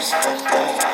Amsterdã.